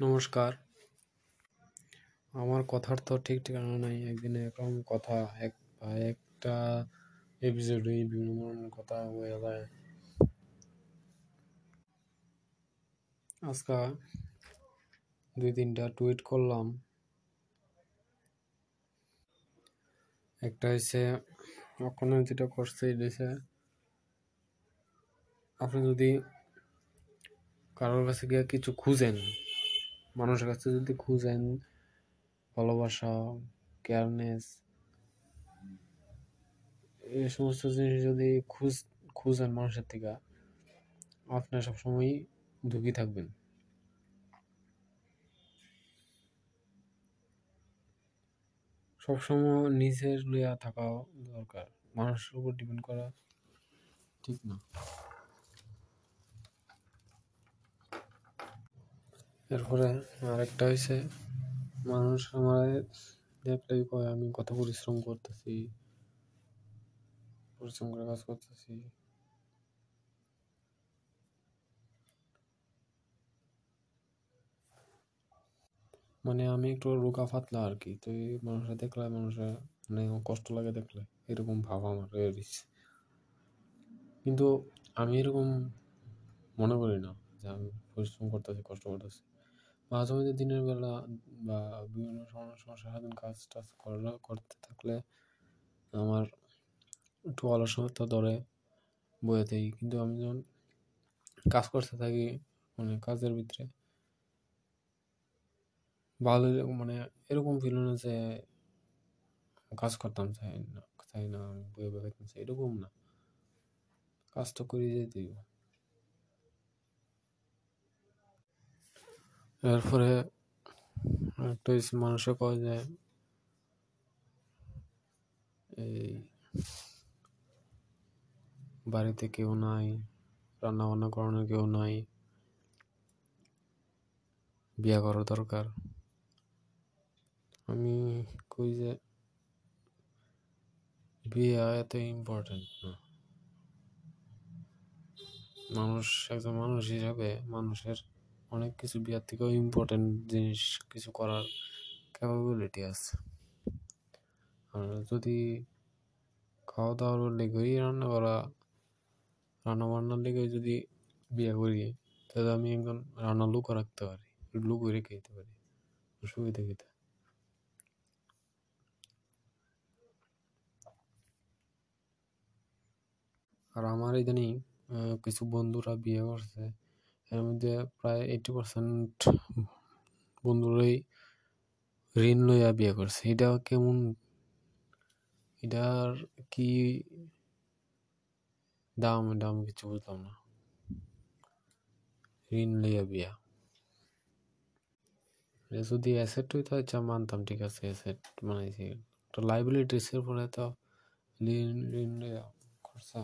নমস্কার। আমার কথার তো ঠিক ঠিকানা নাই, একদিনে এরকম কথা, এক, একটা এপিসোডে বিভিন্ন ধরনের কথা হয়ে যায়। আজকা দুই তিনটা টুইট করলাম। একটা হচ্ছে ওখানে যেটা করছে এটা আপনি যদি কারোর কাছে গিয়ে কিছু খুঁজেন মানুষের কাছে যদি খুঁজেন, ভালোবাসা, কেয়ারনেস, এই সমস্ত জিনিস যদি খুঁজ, খুঁজেন মানুষের থেকে আপনার সবসময়ই দুঃখী থাকবেন। সবসময় নিজের লইয়া থাকা দরকার। মানুষের উপর ডিপেন্ড করা ঠিক না। এরপরে আরেকটা হয়েছে মানুষ আমার দেখলেই কয়, আমি কত পরিশ্রম করতেছি, পরিশ্রম করে কাজ করতেছি। মানে আমি একটু রোগা ফাতলা আর কি তো এই মানুষের দেখলে, মানুষের মানে কষ্ট লাগে দেখলে, এরকম ভাব আমার কিন্তু আমি এরকম মনে করি না যে আমি পরিশ্রম করতেছি, কষ্ট করতেছি। মাঝে মাঝে দিনের বেলা বা বিভিন্ন সময় সারাদিন কাজ টাজ করা, করতে থাকলে আমার একটু অলসতা ধরে বইয়েতেই কিন্তু আমি যখন কাজ করতে থাকি মানে কাজের ভিতরে, ভালো মানে এরকম ফিল না যে কাজ করতাম, চাই না চাই না, আমি বয়ে বেড়াইতাম চাই এরকম না। কাজ তো যেতেই এরপরে একটা মানুষে কয় যে এই বাড়িতে কেউ নাই রান্না বান্না করানোর কেউ নাই, বিয়া করা দরকার। আমি কই যে বিয়া এত ইম্পর্টেন্ট না। মানুষ একজন মানুষ হিসাবে মানুষের অনেক কিছু বিয়ার থেকেও ইম্পর্টেন্ট জিনিস কিছু করার ক্যাপাবিলিটি আছে। আর যদি খাওয়া দাওয়ার লেগেই রান্না করা রান্না বান্নার লেগে যদি বিয়ে করি, তাহলে আমি একজন রান্না লুকও রাখতে পারি, লুকও রেখে দিতে পারি। অসুবিধা খেতে আর আমার ইদানিং কিছু বন্ধুরা বিয়ে করছে। এর মধ্যে প্রায় এইটি পার্সেন্ট বন্ধুরাই ঋণ লইয়া বিয়ে করছে। এটা কেমন? এটার কি দাম? এটা আমি কিছু বুঝলাম না। ঋণ লইয়া বিয়া। যদি অ্যাসেট হইতে আচ্ছা মানতাম, ঠিক আছে অ্যাসেট বানাইছি। তো লাইবিলিটিসের পরে তো ঋণ ঋণ খরচা।